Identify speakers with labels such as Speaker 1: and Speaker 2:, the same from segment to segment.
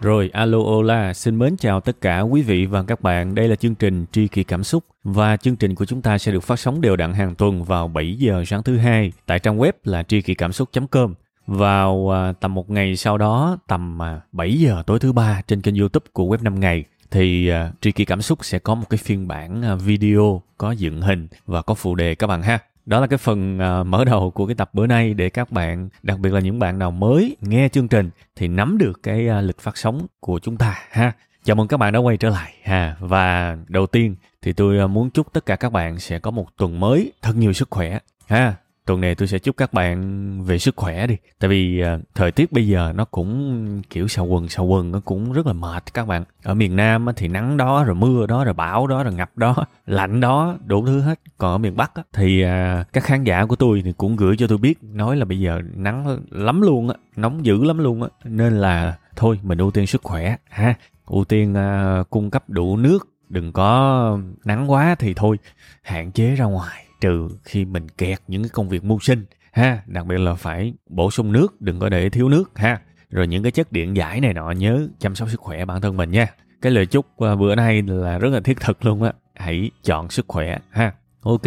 Speaker 1: Rồi, alo Ola, xin mến chào tất cả quý vị và các bạn. Đây là chương trình Tri Kỳ Cảm Xúc và chương trình của chúng ta sẽ được phát sóng đều đặn hàng tuần vào 7 giờ sáng thứ hai tại trang web là tri kỳ cảm xúc.com. Vào à, tầm một ngày sau đó, tầm à, 7 giờ tối thứ ba trên kênh YouTube của web 5 ngày thì à, Tri Kỳ Cảm Xúc sẽ có một cái phiên bản video có dựng hình và có phụ đề các bạn ha đó là cái phần uh, mở đầu của cái tập bữa nay để các bạn đặc biệt là những bạn nào mới nghe chương trình thì nắm được cái uh, lịch phát sóng của chúng ta ha. Chào mừng các bạn đã quay trở lại ha. Và đầu tiên thì tôi à, muốn chúc tất cả các bạn sẽ có một tuần mới thật nhiều sức khỏe ha tuần này tôi sẽ chúc các bạn về sức khỏe đi. Tại vì uh, thời tiết bây giờ nó cũng kiểu sao quần sao quần nó cũng rất là mệt các bạn. Ở miền nam thì nắng đó rồi mưa đó rồi bão đó rồi ngập đó lạnh đó đủ thứ hết. Còn ở miền bắc thì uh, các khán giả của tôi thì cũng gửi cho tôi biết nói là bây giờ nắng lắm luôn á nóng dữ lắm luôn á. Nên là thôi mình ưu tiên sức khỏe ha. Ưu tiên uh, cung cấp đủ nước đừng có nắng quá thì thôi hạn chế ra ngoài trừ khi mình kẹt những cái công việc mưu sinh, ha, đặc biệt là phải bổ sung nước, đừng có để thiếu nước, ha. Rồi những cái chất điện giải này nọ, nhớ chăm sóc sức khỏe bản thân mình nha. Cái lời chúc à, bữa nay là rất là thiết thực luôn á. Hãy chọn sức khỏe, ha. Ok,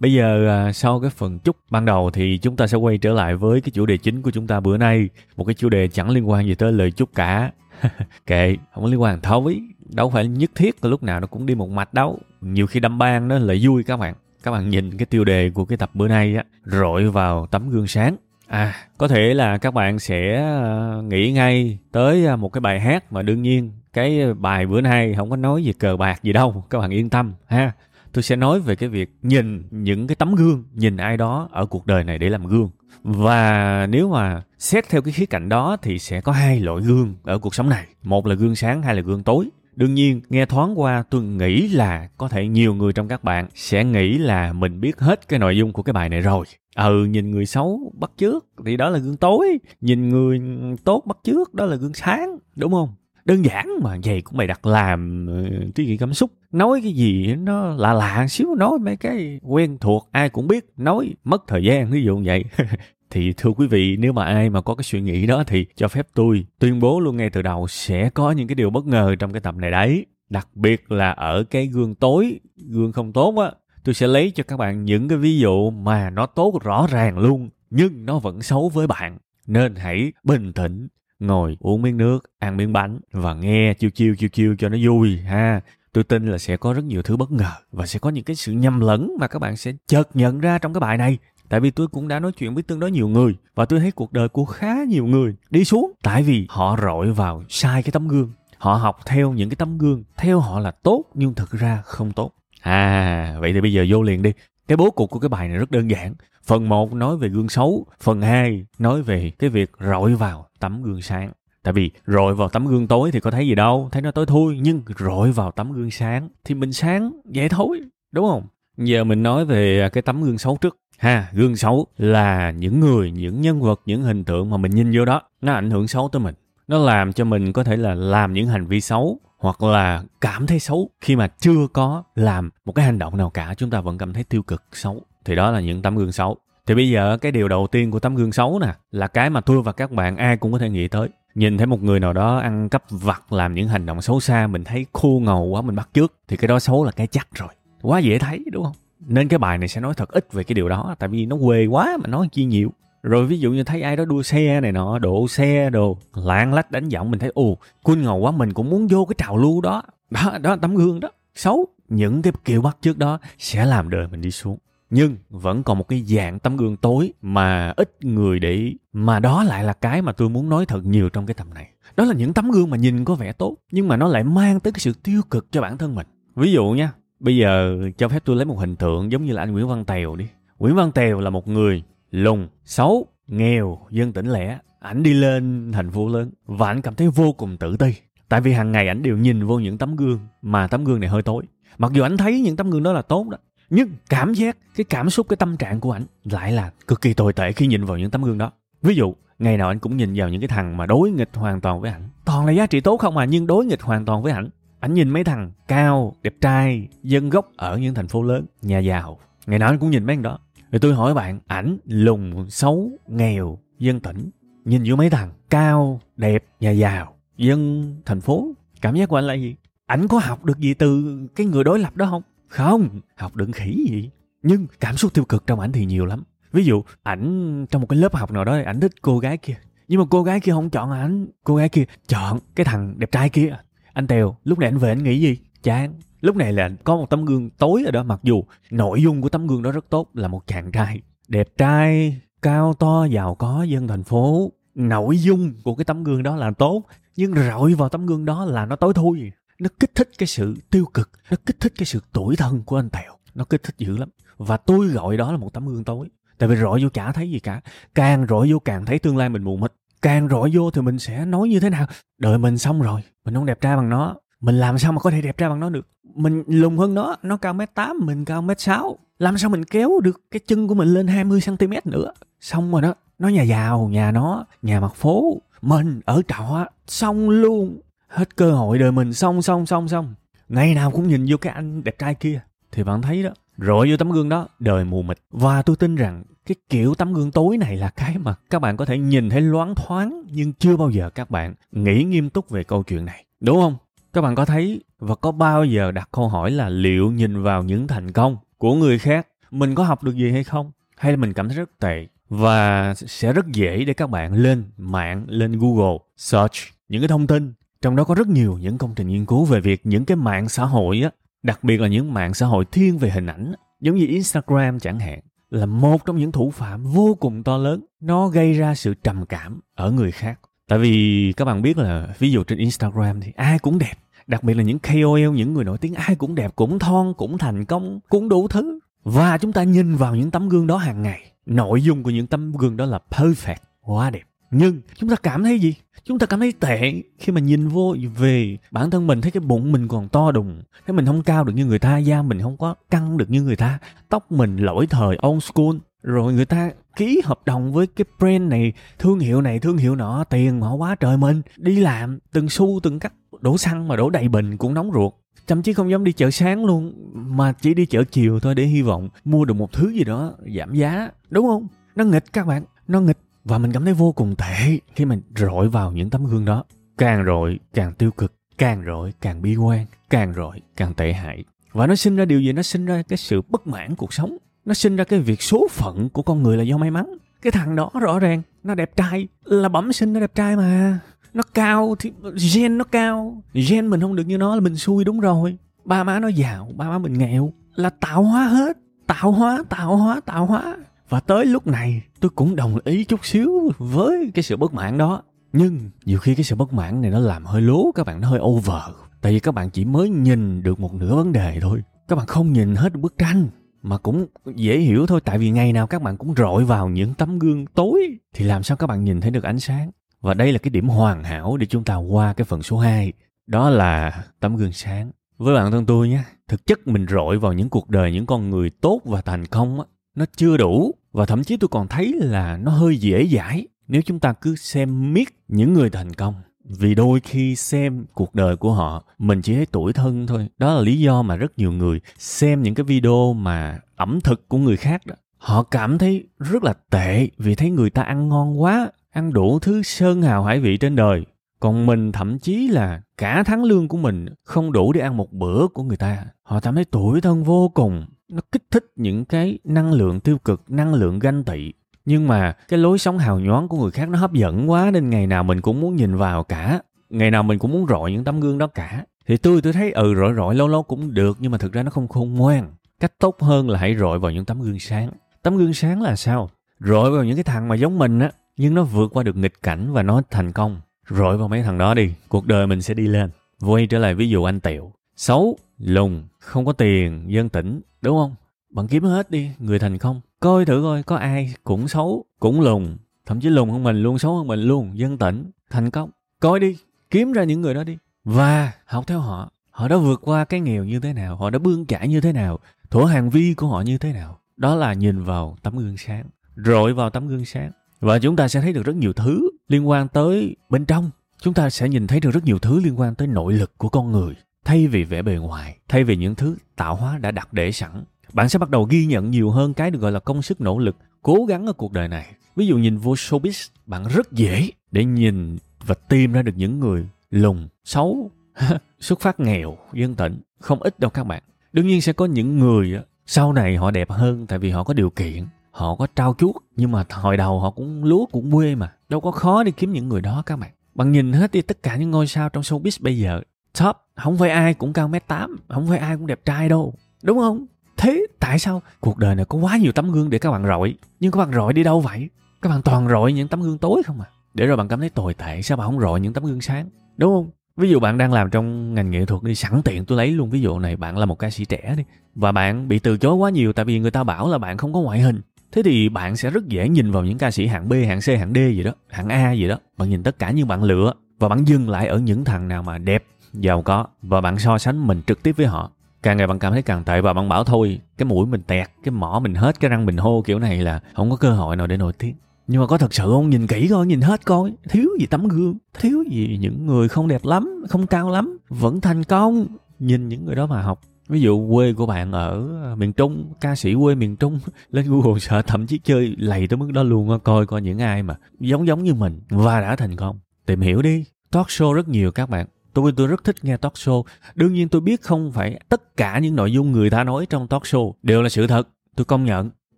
Speaker 1: bây giờ à, sau cái phần chúc ban đầu thì chúng ta sẽ quay trở lại với cái chủ đề chính của chúng ta bữa nay. Một cái chủ đề chẳng liên quan gì tới lời chúc cả. Kệ, không liên quan thôi đâu phải nhất thiết là lúc nào nó cũng đi một mạch đâu. Nhiều khi đâm ban nó lại vui các bạn các bạn nhìn cái tiêu đề của cái tập bữa nay á, rọi vào tấm gương sáng. À có thể là các bạn sẽ ờ, nghĩ ngay tới ờ, một cái bài hát mà đương nhiên cái bài bữa nay không có nói về cờ bạc gì đâu, các bạn yên tâm, ha. Tôi sẽ nói về cái việc nhìn những cái tấm gương, nhìn ai đó ở cuộc đời này để làm gương. Và nếu mà xét theo cái khía cạnh đó thì sẽ có hai loại gương ở cuộc sống này. Một là gương sáng, hai là gương tối. Đương nhiên, nghe thoáng qua tôi nghĩ là có thể nhiều người trong các bạn sẽ nghĩ là mình biết hết cái nội dung của cái bài này rồi. Ừ, nhìn người xấu bắt trước thì đó là gương tối, nhìn người tốt bắt trước đó là gương sáng, đúng không? Đơn giản mà vậy cũng mày đặt làm ờ, trí nghĩ cảm xúc. Nói cái gì nó lạ lạ xíu, nói mấy cái quen thuộc ai cũng biết, nói mất thời gian, ví dụ vậy. thì thưa quý vị, nếu mà ai mà có cái suy nghĩ đó thì cho phép tôi tuyên bố luôn ngay từ đầu sẽ có những cái điều bất ngờ trong cái tập này đấy. Đặc biệt là ở cái gương tối, gương không tốt á, tôi sẽ lấy cho các bạn những cái ví dụ mà nó tốt rõ ràng luôn, nhưng nó vẫn xấu với bạn. Nên hãy bình tĩnh, ngồi uống miếng nước, ăn miếng bánh và nghe chiêu chiêu chiêu chiêu cho nó vui, ha. Tôi tin là sẽ có rất nhiều thứ bất ngờ và sẽ có những cái sự nhầm lẫn mà các bạn sẽ chợt nhận ra trong cái bài này. Tại vì tôi cũng đã nói chuyện với tương đối nhiều người và tôi thấy cuộc đời của khá nhiều người đi xuống tại vì họ rọi vào sai cái tấm gương. Họ học theo những cái tấm gương, theo họ là tốt nhưng thực ra không tốt. À, vậy thì bây giờ vô liền đi. Cái bố cục của cái bài này rất đơn giản. Phần 1 nói về gương xấu, phần 2 nói về cái việc rọi vào tấm gương sáng. Tại vì rọi vào tấm gương tối thì có thấy gì đâu, thấy nó tối thui, nhưng rọi vào tấm gương sáng thì mình sáng vậy thôi, đúng không? Giờ mình nói về cái tấm gương xấu trước ha, gương xấu là những người, những nhân vật, những hình tượng mà mình nhìn vô đó, nó ảnh hưởng xấu tới mình. Nó làm cho mình có thể là làm những hành vi xấu hoặc là cảm thấy xấu khi mà chưa có làm một cái hành động nào cả, chúng ta vẫn cảm thấy tiêu cực, xấu. Thì đó là những tấm gương xấu. Thì bây giờ cái điều đầu tiên của tấm gương xấu nè, là cái mà tôi và các bạn ai cũng có thể nghĩ tới. Nhìn thấy một người nào đó ăn cắp vặt, làm những hành động xấu xa, mình thấy khô ngầu quá, mình bắt trước thì cái đó xấu là cái chắc rồi. Quá dễ thấy, đúng không? Nên cái bài này sẽ nói thật ít về cái điều đó, tại vì nó quê quá mà nói chi nhiều. Rồi ví dụ như thấy ai đó đua xe này nọ độ xe đồ, lạng lách đánh giọng mình thấy, ồ cool ngầu quá, mình cũng muốn vô cái trào lưu đó. Đó đó, tấm gương đó. Xấu. Những cái kiểu bắt trước đó sẽ làm đời mình đi xuống. Nhưng vẫn còn một cái dạng tấm gương tối mà ít người để ý. Mà đó lại là cái mà tôi muốn nói thật nhiều trong cái tầm này. Đó là những tấm gương mà nhìn có vẻ tốt, nhưng mà nó lại mang tới cái sự tiêu cực cho bản thân mình. Ví dụ nha bây giờ cho phép tôi lấy một hình tượng giống như là anh nguyễn văn tèo đi. Nguyễn văn tèo là một người lùn xấu, nghèo, dân tỉnh lẻ. Ảnh đi lên thành phố lớn và ảnh cảm thấy vô cùng tự ti. Tại vì hàng ngày ảnh đều nhìn vô những tấm gương, mà tấm gương này hơi tối. Mặc dù ảnh thấy những tấm gương đó là tốt đó, nhưng cảm giác, cái cảm xúc, cái tâm trạng của ảnh lại là cực kỳ tồi tệ khi nhìn vào những tấm gương đó. Ví dụ, ngày nào anh cũng nhìn vào những cái thằng mà đối nghịch hoàn toàn với ảnh. Toàn là giá trị tốt không à nhưng đối nghịch hoàn toàn với ảnh ảnh nhìn mấy thằng cao, đẹp trai, dân gốc ở những thành phố lớn, nhà giàu. Ngày nào anh cũng nhìn mấy thằng đó. Rồi tôi hỏi bạn, ảnh lùn xấu, nghèo, dân tỉnh, nhìn vô mấy thằng cao, đẹp, nhà giàu, dân thành phố, cảm giác của anh là gì? Ảnh có học được gì từ cái người đối lập đó không? Không, học được khỉ gì. Nhưng cảm xúc tiêu cực trong ảnh thì nhiều lắm. Ví dụ, ảnh trong một cái lớp học nào đó, ảnh thích cô gái kia. Nhưng mà cô gái kia không chọn ảnh. Cô gái kia chọn cái thằng đẹp trai kia anh tèo, lúc này anh về anh nghĩ gì? Chán. Lúc này là có một tấm gương tối ở đó, mặc dù nội dung của tấm gương đó rất tốt, là một chàng trai. Đẹp trai, cao to, giàu có, dân thành phố. Nội dung của cái tấm gương đó là tốt, nhưng rọi vào tấm gương đó là nó tối thui. Nó kích thích cái sự tiêu cực, nó kích thích cái sự tuổi thân của anh tèo. Nó kích thích dữ lắm. Và tôi gọi đó là một tấm gương tối. Tại vì rọi vô chả thấy gì cả. Càng rọi vô càng thấy tương lai mình mù mịt càng rọi vô thì mình sẽ nói như thế nào? Đợi mình xong rồi, mình không đẹp trai bằng nó. Mình làm sao mà có thể đẹp trai bằng nó được? Mình lùn hơn nó nó cao mét tám, mình cao mét sáu. Làm sao mình kéo được cái chân của mình lên 20 cm nữa? Xong rồi đó, nó nhà giàu, nhà nó, nhà mặt phố. Mình ở trọ, xong luôn. Hết cơ hội đời mình, xong xong xong xong. Ngày nào cũng nhìn vô cái anh đẹp trai kia. Thì bạn thấy đó rọi vô tấm gương đó, đời mù mịt. Và tôi tin rằng cái kiểu tấm gương tối này là cái mà các bạn có thể nhìn thấy loáng thoáng nhưng chưa bao giờ các bạn nghĩ nghiêm túc về câu chuyện này. Đúng không? Các bạn có thấy và có bao giờ đặt câu hỏi là liệu nhìn vào những thành công của người khác, mình có học được gì hay không? Hay là mình cảm thấy rất tệ và sẽ rất dễ để các bạn lên mạng, lên google, search những cái thông tin. Trong đó có rất nhiều những công trình nghiên cứu về việc những cái mạng xã hội á đặc biệt là những mạng xã hội thiên về hình ảnh, giống như instagram chẳng hạn, là một trong những thủ phạm vô cùng to lớn. Nó gây ra sự trầm cảm ở người khác. Tại vì các bạn biết là ví dụ trên instagram thì ai cũng đẹp. Đặc biệt là những KOL những người nổi tiếng ai cũng đẹp, cũng thon, cũng thành công, cũng đủ thứ. Và chúng ta nhìn vào những tấm gương đó hàng ngày. Nội dung của những tấm gương đó là perfect, quá đẹp nhưng chúng ta cảm thấy gì? Chúng ta cảm thấy tệ khi mà nhìn vô về bản thân mình, thấy cái bụng mình còn to đùng, thấy mình không cao được như người ta, da mình không có căng được như người ta, tóc mình lỗi thời old school. Rồi người ta ký hợp đồng với cái brand này, thương hiệu này, thương hiệu nọ, tiền họ quá trời mình. Đi làm từng xu, từng cắt đổ xăng mà đổ đầy bình cũng nóng ruột. Thậm chí không dám đi chợ sáng luôn, mà chỉ đi chợ chiều thôi để hy vọng mua được một thứ gì đó giảm giá, đúng không? Nó nghịch các bạn, nó nghịch và mình cảm thấy vô cùng tệ khi mình rọi vào những tấm gương đó. Càng rọi, càng tiêu cực, càng rọi, càng bi quan, càng rọi, càng tệ hại. Và nó sinh ra điều gì? Nó sinh ra cái sự bất mãn cuộc sống. Nó sinh ra cái việc số phận của con người là do may mắn. Cái thằng đó rõ ràng, nó đẹp trai, là bẩm sinh nó đẹp trai mà. Nó cao thì, gen nó cao. Gen mình không được như nó là mình xui đúng rồi. Ba má nó giàu, ba má mình nghèo. Là tạo hóa hết. Tạo hóa tạo hóa tạo hóa và tới lúc này, tôi cũng đồng ý chút xíu với cái sự bất mãn đó. Nhưng nhiều khi cái sự bất mãn này nó làm hơi lố, các bạn, nó hơi over. Tại vì các bạn chỉ mới nhìn được một nửa vấn đề thôi. Các bạn không nhìn hết bức tranh, mà cũng dễ hiểu thôi. Tại vì ngày nào các bạn cũng rọi vào những tấm gương tối, thì làm sao các bạn nhìn thấy được ánh sáng? Và đây là cái điểm hoàn hảo để chúng ta qua cái phần số 2 đó là tấm gương sáng. Với bạn thân tôi nhé, thực chất mình rọi vào những cuộc đời, những con người tốt và thành công á, nó chưa đủ và thậm chí tôi còn thấy là nó hơi dễ dãi nếu chúng ta cứ xem miết những người thành công. Vì đôi khi xem cuộc đời của họ, mình chỉ thấy tuổi thân thôi. Đó là lý do mà rất nhiều người xem những cái video mà ẩm thực của người khác đó. Họ cảm thấy rất là tệ vì thấy người ta ăn ngon quá, ăn đủ thứ sơn hào hải vị trên đời. Còn mình thậm chí là cả tháng lương của mình không đủ để ăn một bữa của người ta. Họ cảm thấy tuổi thân vô cùng nó kích thích những cái năng lượng tiêu cực, năng lượng ganh tị. Nhưng mà cái lối sống hào nhoáng của người khác nó hấp dẫn quá, nên ngày nào mình cũng muốn nhìn vào cả. Ngày nào mình cũng muốn rọi những tấm gương đó cả. Thì tôi tôi thấy ừ rọi rọi, lâu lâu cũng được, nhưng mà thực ra nó không khôn ngoan. Cách tốt hơn là hãy rọi vào những tấm gương sáng. Tấm gương sáng là sao? Rọi vào những cái thằng mà giống mình á, nhưng nó vượt qua được nghịch cảnh và nó thành công. Rọi vào mấy thằng đó đi, cuộc đời mình sẽ đi lên. Quay trở lại ví dụ anh tiểu xấu lùng không có tiền, dân tỉnh, đúng không? Bạn kiếm hết đi, người thành không? coi thử coi, có ai cũng xấu, cũng lùn. Thậm chí lùn hơn mình luôn, xấu hơn mình luôn. Dân tỉnh, thành công. Coi đi, kiếm ra những người đó đi. Và học theo họ. Họ đã vượt qua cái nghèo như thế nào, họ đã bươn chải như thế nào thủa hàng vi của họ như thế nào. Đó là nhìn vào tấm gương sáng, rọi vào tấm gương sáng. Và chúng ta sẽ thấy được rất nhiều thứ liên quan tới bên trong. Chúng ta sẽ nhìn thấy được rất nhiều thứ liên quan tới nội lực của con người thay vì vẻ bề ngoài, thay vì những thứ tạo hóa đã đặt để sẵn, bạn sẽ bắt đầu ghi nhận nhiều hơn cái được gọi là công sức nỗ lực, cố gắng ở cuộc đời này. Ví dụ nhìn vô showbiz, bạn rất dễ để nhìn và tìm ra được những người lùng, xấu, xuất phát nghèo, dân tịnh, không ít đâu các bạn. Đương nhiên sẽ có những người sau này họ đẹp hơn tại vì họ có điều kiện, họ có trao chuốt, nhưng mà hồi đầu họ cũng lúa cũng quê mà, đâu có khó đi kiếm những người đó các bạn. Bạn nhìn hết đi tất cả những ngôi sao trong showbiz bây giờ, top không phải ai cũng cao mét tám, không phải ai cũng đẹp trai đâu, đúng không? Thế tại sao cuộc đời này có quá nhiều tấm gương để các bạn rọi? Nhưng các bạn rọi đi đâu vậy? Các bạn toàn rọi những tấm gương tối không à? Để rồi bạn cảm thấy tồi tệ, sao bạn không rọi những tấm gương sáng? Đúng không? Ví dụ bạn đang làm trong ngành nghệ thuật đi, sẵn tiện tôi lấy luôn. Ví dụ này, bạn là một ca sĩ trẻ đi, và bạn bị từ chối quá nhiều tại vì người ta bảo là bạn không có ngoại hình. Thế thì bạn sẽ rất dễ nhìn vào những ca sĩ hạng B, hạng C, hạng D gì đó, hạng A gì đó. Bạn nhìn tất cả nhưng bạn lựa và bạn dừng lại ở những thằng nào mà đẹp giàu có và bạn so sánh mình trực tiếp với họ. Càng ngày bạn cảm thấy càng tệ và bạn bảo thôi, cái mũi mình tẹt, cái mỏ mình hết, cái răng mình hô kiểu này là không có cơ hội nào để nổi tiếng. Nhưng mà có thật sự không? Nhìn kỹ coi, nhìn hết coi. Thiếu gì tấm gương, thiếu gì những người không đẹp lắm, không cao lắm, vẫn thành công. Nhìn những người đó mà học. Ví dụ quê của bạn ở miền trung, ca sĩ quê miền trung, lên google sợ thậm chí chơi lầy tới mức đó luôn coi coi những ai mà giống giống như mình và đã thành công. Tìm hiểu đi, talk show rất nhiều các bạn tôi tôi rất thích nghe talk show. Đương nhiên tôi biết không phải tất cả những nội dung người ta nói trong talk show đều là sự thật. Tôi công nhận,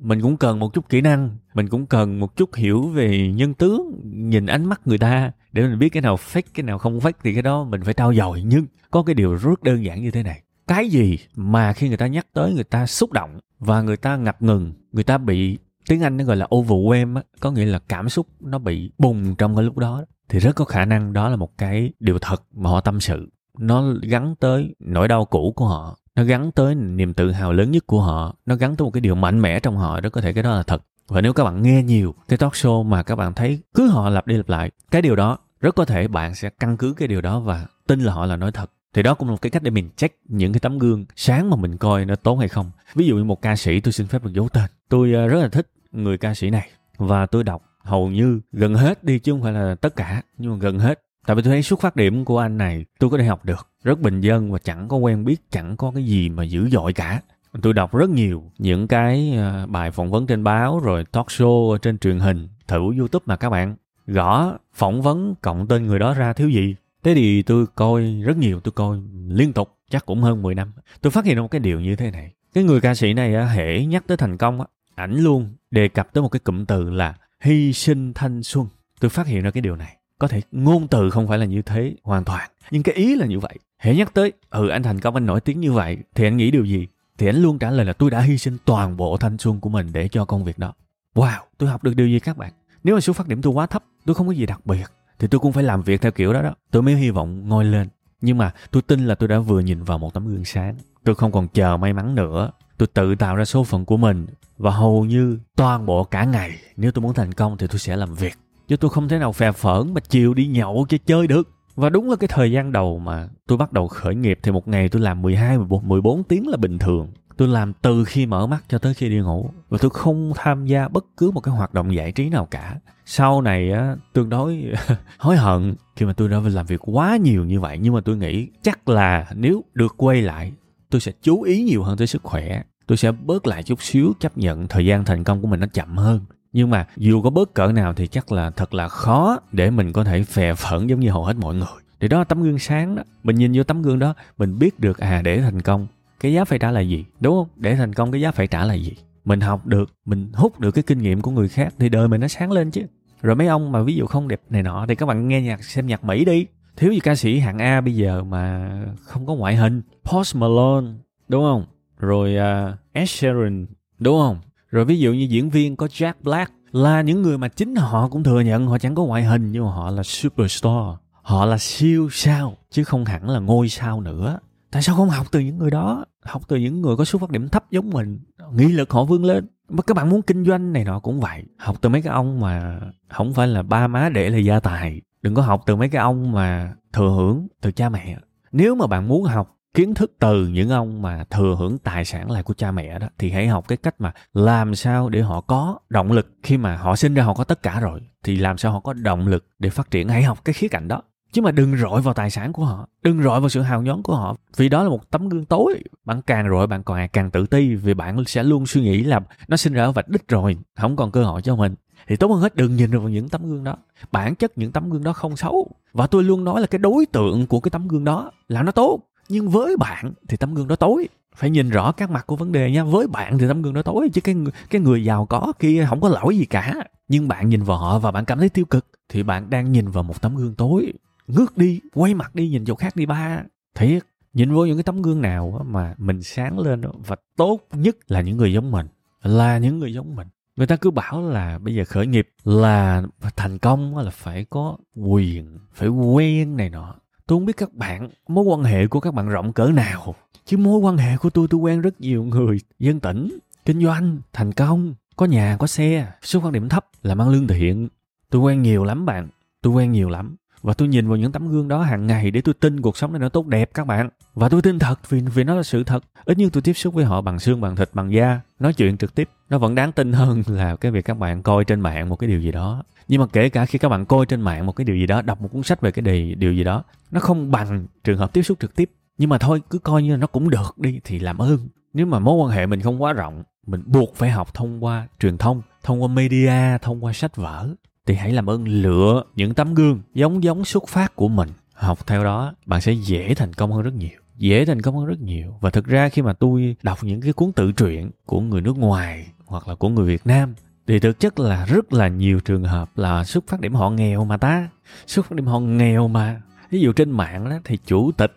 Speaker 1: mình cũng cần một chút kỹ năng, mình cũng cần một chút hiểu về nhân tướng, nhìn ánh mắt người ta. Để mình biết cái nào fake, cái nào không fake thì cái đó mình phải trao dồi. Nhưng có cái điều rất đơn giản như thế này. Cái gì mà khi người ta nhắc tới người ta xúc động và người ta ngập ngừng, người ta bị, tiếng anh nó gọi là overwhelm á, có nghĩa là cảm xúc nó bị bùng trong cái lúc đó thì rất có khả năng đó là một cái điều thật mà họ tâm sự. Nó gắn tới nỗi đau cũ của họ. Nó gắn tới niềm tự hào lớn nhất của họ. Nó gắn tới một cái điều mạnh mẽ trong họ. Rất có thể cái đó là thật. Và nếu các bạn nghe nhiều cái talk show mà các bạn thấy cứ họ lặp đi lặp lại, cái điều đó rất có thể bạn sẽ căn cứ cái điều đó và tin là họ là nói thật. Thì đó cũng là một cái cách để mình check những cái tấm gương sáng mà mình coi nó tốt hay không. Ví dụ như một ca sĩ, tôi xin phép được giấu tên. Tôi ờ, rất là thích người ca sĩ này. Và tôi đọc hầu như gần hết đi chứ không phải là tất cả, nhưng mà gần hết. Tại vì tôi thấy xuất phát điểm của anh này, tôi có thể học được. Rất bình dân và chẳng có quen biết, chẳng có cái gì mà dữ dội cả. Tôi đọc rất nhiều những cái à, bài phỏng vấn trên báo, rồi talk show trên truyền hình, thử youtube mà các bạn. Gõ phỏng vấn cộng tên người đó ra thiếu gì? Thế thì tôi coi rất nhiều, tôi coi liên tục, chắc cũng hơn 10 năm. Tôi phát hiện ra một cái điều như thế này. Cái người ca sĩ này hễ nhắc tới thành công á, ảnh luôn đề cập tới một cái cụm từ là hy sinh thanh xuân. Tôi phát hiện ra cái điều này. Có thể ngôn từ không phải là như thế hoàn toàn. Nhưng cái ý là như vậy. Hễ nhắc tới ừ anh thành công anh nổi tiếng như vậy, thì anh nghĩ điều gì? Thì anh luôn trả lời là tôi đã hy sinh toàn bộ thanh xuân của mình để cho công việc đó. Wow, tôi học được điều gì các bạn? Nếu mà số phát điểm tôi quá thấp, tôi không có gì đặc biệt, thì tôi cũng phải làm việc theo kiểu đó đó. Tôi mới hy vọng ngôi lên. Nhưng mà tôi tin là tôi đã vừa nhìn vào một tấm gương sáng. Tôi không còn chờ may mắn nữa tôi tự tạo ra số phận của mình và hầu như toàn bộ cả ngày nếu tôi muốn thành công thì tôi sẽ làm việc chứ tôi không thể nào phè phỡn mà chiều đi nhậu chơi chơi được và đúng là cái thời gian đầu mà tôi bắt đầu khởi nghiệp thì một ngày tôi làm 12, 14 tiếng là bình thường. Tôi làm từ khi mở mắt cho tới khi đi ngủ. Và tôi không tham gia bất cứ một cái hoạt động giải trí nào cả. Sau này á, tương đối hối hận khi mà tôi đã làm việc quá nhiều như vậy. Nhưng mà tôi nghĩ chắc là nếu được quay lại, tôi sẽ chú ý nhiều hơn tới sức khỏe. Tôi sẽ bớt lại chút xíu chấp nhận thời gian thành công của mình nó chậm hơn. Nhưng mà dù có bớt cỡ nào thì chắc là thật là khó để mình có thể phè phẫn giống như hầu hết mọi người. Thì đó là tấm gương sáng đó. Mình nhìn vô tấm gương đó, mình biết được à để thành công, cái giá phải trả là gì, đúng không? Để thành công, cái giá phải trả là gì? Mình học được, mình hút được cái kinh nghiệm của người khác thì đời mình nó sáng lên chứ. Rồi mấy ông mà ví dụ không đẹp này nọ thì các bạn nghe nhạc, xem nhạc mỹ đi. Thiếu gì ca sĩ hạng a bây giờ mà không có ngoại hình. Post malone, đúng không? Rồi uh, Ed Sheeran đúng không? Rồi ví dụ như diễn viên có Jack Black là những người mà chính họ cũng thừa nhận họ chẳng có ngoại hình nhưng mà họ là superstar. Họ là siêu sao chứ không hẳn là ngôi sao nữa. Tại sao không học từ những người đó? Học từ những người có xuất phát điểm thấp giống mình. Nghị lực họ vươn lên. Mà các bạn muốn kinh doanh này nọ cũng vậy. Học từ mấy cái ông mà không phải là ba má để là gia tài. Đừng có học từ mấy cái ông mà thừa hưởng từ cha mẹ. Nếu mà bạn muốn học kiến thức từ những ông mà thừa hưởng tài sản lại của cha mẹ đó, thì hãy học cái cách mà làm sao để họ có động lực khi mà họ sinh ra họ có tất cả rồi, thì làm sao họ có động lực để phát triển. Hãy học cái khía cạnh đó. Chứ mà đừng rọi vào tài sản của họ, đừng rọi vào sự hào nhoáng của họ, vì đó là một tấm gương tối. Bạn càng rọi, bạn còn càng tự ti, vì bạn sẽ luôn suy nghĩ là nó sinh ra ở vạch đích rồi, không còn cơ hội cho mình. Thì tốt hơn hết, đừng nhìn vào những tấm gương đó. Bản chất những tấm gương đó không xấu. Và tôi luôn nói là cái đối tượng của cái tấm gương đó là nó tốt nhưng với bạn thì tấm gương đó tối. Phải nhìn rõ các mặt của vấn đề nha. Với bạn thì tấm gương đó tối. Chứ cái cái người giàu có kia không có lỗi gì cả. Nhưng bạn nhìn vào họ và bạn cảm thấy tiêu cực, thì bạn đang nhìn vào một tấm gương tối. Ngước đi, quay mặt đi, nhìn chỗ khác đi ba. Thiệt, nhìn vô những cái tấm gương nào mà mình sáng lên và tốt nhất là những người giống mình. Là những người giống mình. Người ta cứ bảo là bây giờ khởi nghiệp là thành công là phải có quyền, phải quen này nọ tôi không biết các bạn, mối quan hệ của các bạn rộng cỡ nào. Chứ mối quan hệ của tôi tôi quen rất nhiều người. Dân tỉnh, kinh doanh, thành công, có nhà, có xe. Số quan điểm thấp là mang lương thiện. Tôi quen nhiều lắm bạn, tôi quen nhiều lắm. Và tôi nhìn vào những tấm gương đó hàng ngày để tôi tin cuộc sống này nó tốt đẹp, các bạn. Và tôi tin thật, vì vì nó là sự thật. Ít nhất tôi tiếp xúc với họ bằng xương, bằng thịt, bằng da. Nói chuyện trực tiếp, nó vẫn đáng tin hơn là cái việc các bạn coi trên mạng một cái điều gì đó nhưng mà kể cả khi các bạn coi trên mạng một cái điều gì đó đọc một cuốn sách về cái điều, điều gì đó nó không bằng trường hợp tiếp xúc trực tiếp. Nhưng mà thôi cứ coi như là nó cũng được đi thì làm ơn. Nếu mà mối quan hệ mình không quá rộng mình buộc phải học thông qua truyền thông thông qua media thông qua sách vở thì hãy làm ơn lựa những tấm gương giống giống xuất phát của mình. Học theo đó bạn sẽ dễ thành công hơn rất nhiều dễ thành công hơn rất nhiều. Và thực ra khi mà tôi đọc những cái cuốn tự truyện của người nước ngoài hoặc là của người việt nam thì thực chất là rất là nhiều trường hợp là xuất phát điểm họ nghèo mà ta. Xuất phát điểm họ nghèo mà. Ví dụ trên mạng đó thì chủ tịch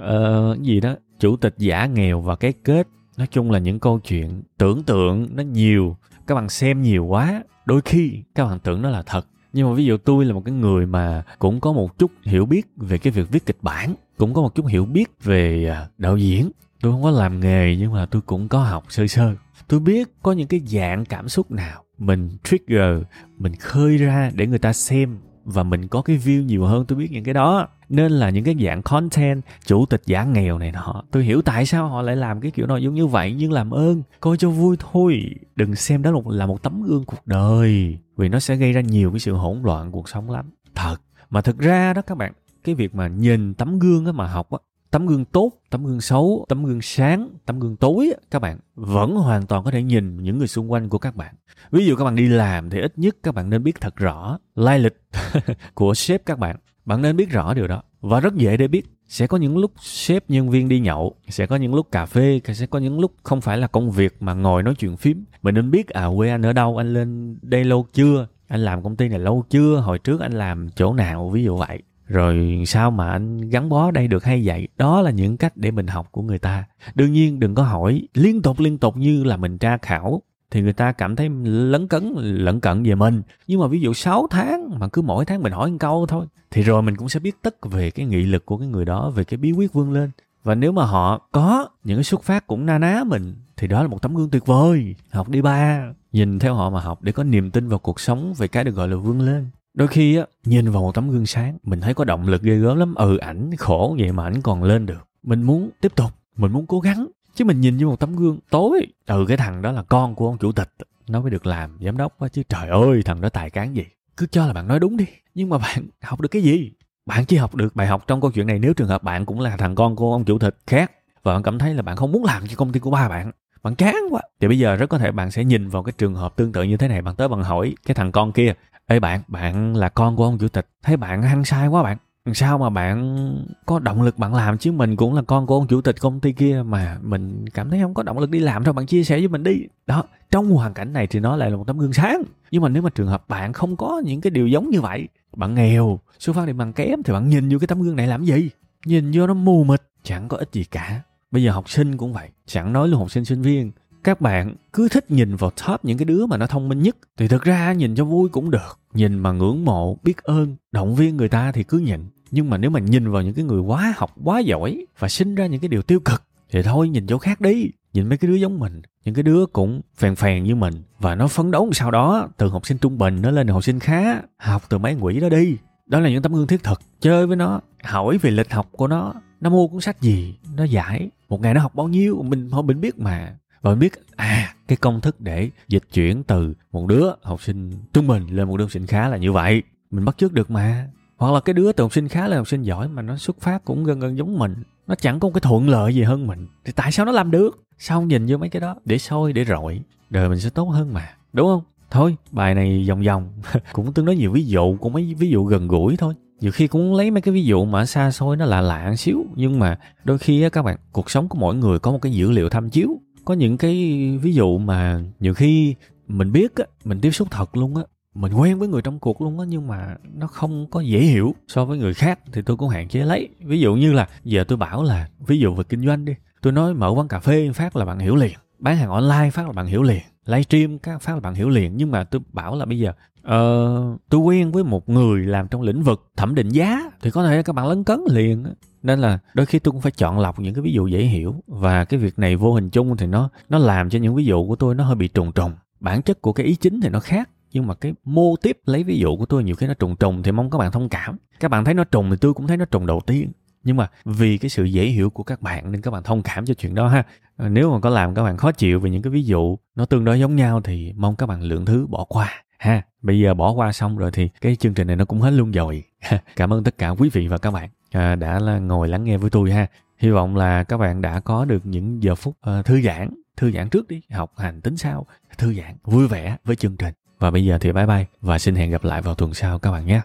Speaker 1: uh, gì đó chủ tịch giả nghèo và cái kết nói chung là những câu chuyện tưởng tượng nó nhiều các bạn xem nhiều quá đôi khi các bạn tưởng nó là thật. Nhưng mà ví dụ tôi là một cái người mà cũng có một chút hiểu biết về cái việc viết kịch bản cũng có một chút hiểu biết về à, đạo diễn. Tôi không có làm nghề nhưng mà tôi cũng có học sơ sơ tôi biết có những cái dạng cảm xúc nào mình trigger, mình khơi ra để người ta xem và mình có cái view nhiều hơn, tôi biết những cái đó. Nên là những cái dạng content, chủ tịch giả nghèo này nọ, tôi hiểu tại sao họ lại làm cái kiểu nội dung như vậy, nhưng làm ơn, coi cho vui thôi. Đừng xem đó là một tấm gương cuộc đời, vì nó sẽ gây ra nhiều cái sự hỗn loạn cuộc sống lắm. Thật, mà thực ra đó các bạn, cái việc mà nhìn tấm gương á, mà học á tấm gương tốt, tấm gương xấu, tấm gương sáng, tấm gương tối các bạn vẫn hoàn toàn có thể nhìn những người xung quanh của các bạn. Ví dụ các bạn đi làm thì ít nhất các bạn nên biết thật rõ lai lịch của sếp các bạn. Bạn nên biết rõ điều đó và rất dễ để biết. Sẽ có những lúc sếp nhân viên đi nhậu, sẽ có những lúc cà phê, sẽ có những lúc không phải là công việc mà ngồi nói chuyện phím. Mình nên biết à quê anh ở đâu, anh lên đây lâu chưa? Anh làm công ty này lâu chưa? Hồi trước anh làm chỗ nào? Ví dụ vậy rồi sao mà anh gắn bó đây được hay vậy? Đó là những cách để mình học của người ta. Đương nhiên đừng có hỏi liên tục liên tục như là mình tra khảo. Thì người ta cảm thấy lấn cấn, lẫn cận về mình. Nhưng mà ví dụ 6 tháng mà cứ mỗi tháng mình hỏi một câu thôi, thì rồi mình cũng sẽ biết tất về cái nghị lực của cái người đó, về cái bí quyết vươn lên. Và nếu mà họ có những cái xuất phát cũng na ná mình, thì đó là một tấm gương tuyệt vời. Học đi ba. Nhìn theo họ mà học để có niềm tin vào cuộc sống về cái được gọi là vươn lên đôi khi á, nhìn vào một tấm gương sáng, mình thấy có động lực ghê gớm lắm. Ừ ảnh khổ vậy mà ảnh còn lên được. Mình muốn tiếp tục, mình muốn cố gắng. Chứ mình nhìn vô một tấm gương tối từ cái thằng đó là con của ông chủ tịch. Nó mới được làm giám đốc quá chứ trời ơi, thằng đó tài cán gì. Cứ cho là bạn nói đúng đi, nhưng mà bạn học được cái gì? Bạn chỉ học được bài học trong câu chuyện này. Nếu trường hợp bạn cũng là thằng con của ông chủ tịch khác, và bạn cảm thấy là bạn không muốn làm cho công ty của ba bạn bạn chán quá. Thì bây giờ rất có thể bạn sẽ nhìn vào cái trường hợp tương tự như thế này. Bạn tới bạn hỏi cái thằng con kia ê bạn bạn là con của ông chủ tịch. Thấy bạn hăng sai quá bạn. Sao mà bạn có động lực bạn làm chứ? Mình cũng là con của ông chủ tịch, công ty kia mà mình cảm thấy không có động lực đi làm thôi. Bạn chia sẻ với mình đi. Đó, trong hoàn cảnh này thì nó lại là một tấm gương sáng. Nhưng mà nếu mà trường hợp bạn không có những cái điều giống như vậy, bạn nghèo, xuất phát điểm bằng kém, thì bạn nhìn vô cái tấm gương này làm gì? Nhìn vô nó mù mịt, chẳng có ích gì cả. Bây giờ học sinh cũng vậy. Chẳng nói luôn học sinh sinh viên các bạn cứ thích nhìn vào top những cái đứa mà nó thông minh nhất, thì thực ra nhìn cho vui cũng được. Nhìn mà ngưỡng mộ, biết ơn, động viên người ta thì cứ nhìn. Nhưng mà nếu mà nhìn vào những cái người quá học, quá giỏi và sinh ra những cái điều tiêu cực, thì thôi, nhìn chỗ khác đi. Nhìn mấy cái đứa giống mình. Những cái đứa cũng phèn phèn như mình. Và nó phấn đấu sau đó, từ học sinh trung bình nó lên học sinh khá, học từ mấy quỷ đó đi. Đó là những tấm gương thiết thực. Chơi với nó, hỏi về lịch học của nó. Nó mua cuốn sách gì? Nó giải. Một ngày nó học bao nhiêu? Mình thôi mình biết mà và mình biết à cái công thức để dịch chuyển từ một đứa học sinh trung bình lên một đứa học sinh khá là như vậy. Mình bắt chước được mà. Hoặc là cái đứa từ học sinh khá lên học sinh giỏi mà nó xuất phát cũng gần gần giống mình, nó chẳng có một cái thuận lợi gì hơn mình, thì tại sao nó làm được? Sao nhìn vô mấy cái đó, để soi, để rọi, đời mình sẽ tốt hơn mà, đúng không? Thôi, bài này vòng vòng, cũng tương đối nhiều ví dụ, cũng mấy ví dụ gần gũi thôi. Nhiều khi cũng lấy mấy cái ví dụ mà xa xôi nó lạ lạ xíu, nhưng mà đôi khi á các bạn, cuộc sống của mỗi người có một cái dữ liệu tham chiếu có những cái ví dụ mà nhiều khi mình biết á, mình tiếp xúc thật luôn á, mình quen với người trong cuộc luôn á, nhưng mà nó không có dễ hiểu so với người khác thì tôi cũng hạn chế lấy. Ví dụ như là, giờ tôi bảo là, ví dụ về kinh doanh đi, tôi nói mở quán cà phê phát là bạn hiểu liền, bán hàng online phát là bạn hiểu liền, livestream các phát là bạn hiểu liền, nhưng mà tôi bảo là bây giờ uh, tôi quen với một người làm trong lĩnh vực thẩm định giá thì có thể các bạn lấn cấn liền nên là đôi khi tôi cũng phải chọn lọc những cái ví dụ dễ hiểu. Và cái việc này vô hình chung thì nó nó làm cho những ví dụ của tôi nó hơi bị trùng trùng. Bản chất của cái ý chính thì nó khác nhưng mà cái mô tiếp lấy ví dụ của tôi nhiều khi nó trùng trùng thì mong các bạn thông cảm. Các bạn thấy nó trùng thì tôi cũng thấy nó trùng đầu tiên. Nhưng mà vì cái sự dễ hiểu của các bạn nên các bạn thông cảm cho chuyện đó ha. Ờ, nếu mà có làm các bạn khó chịu về những cái ví dụ nó tương đối giống nhau thì mong các bạn lượng thứ bỏ qua ha bây giờ bỏ qua xong rồi thì cái chương trình này nó cũng hết luôn rồi. Cảm ơn tất cả quý vị và các bạn à, đã là ngồi lắng nghe với tôi ha. Hy vọng là các bạn đã có được những giờ phút uh, thư giãn thư giãn trước đi học hành tính sau thư giãn vui vẻ với chương trình. Và bây giờ thì bye bye và xin hẹn gặp lại vào tuần sau các bạn nhé.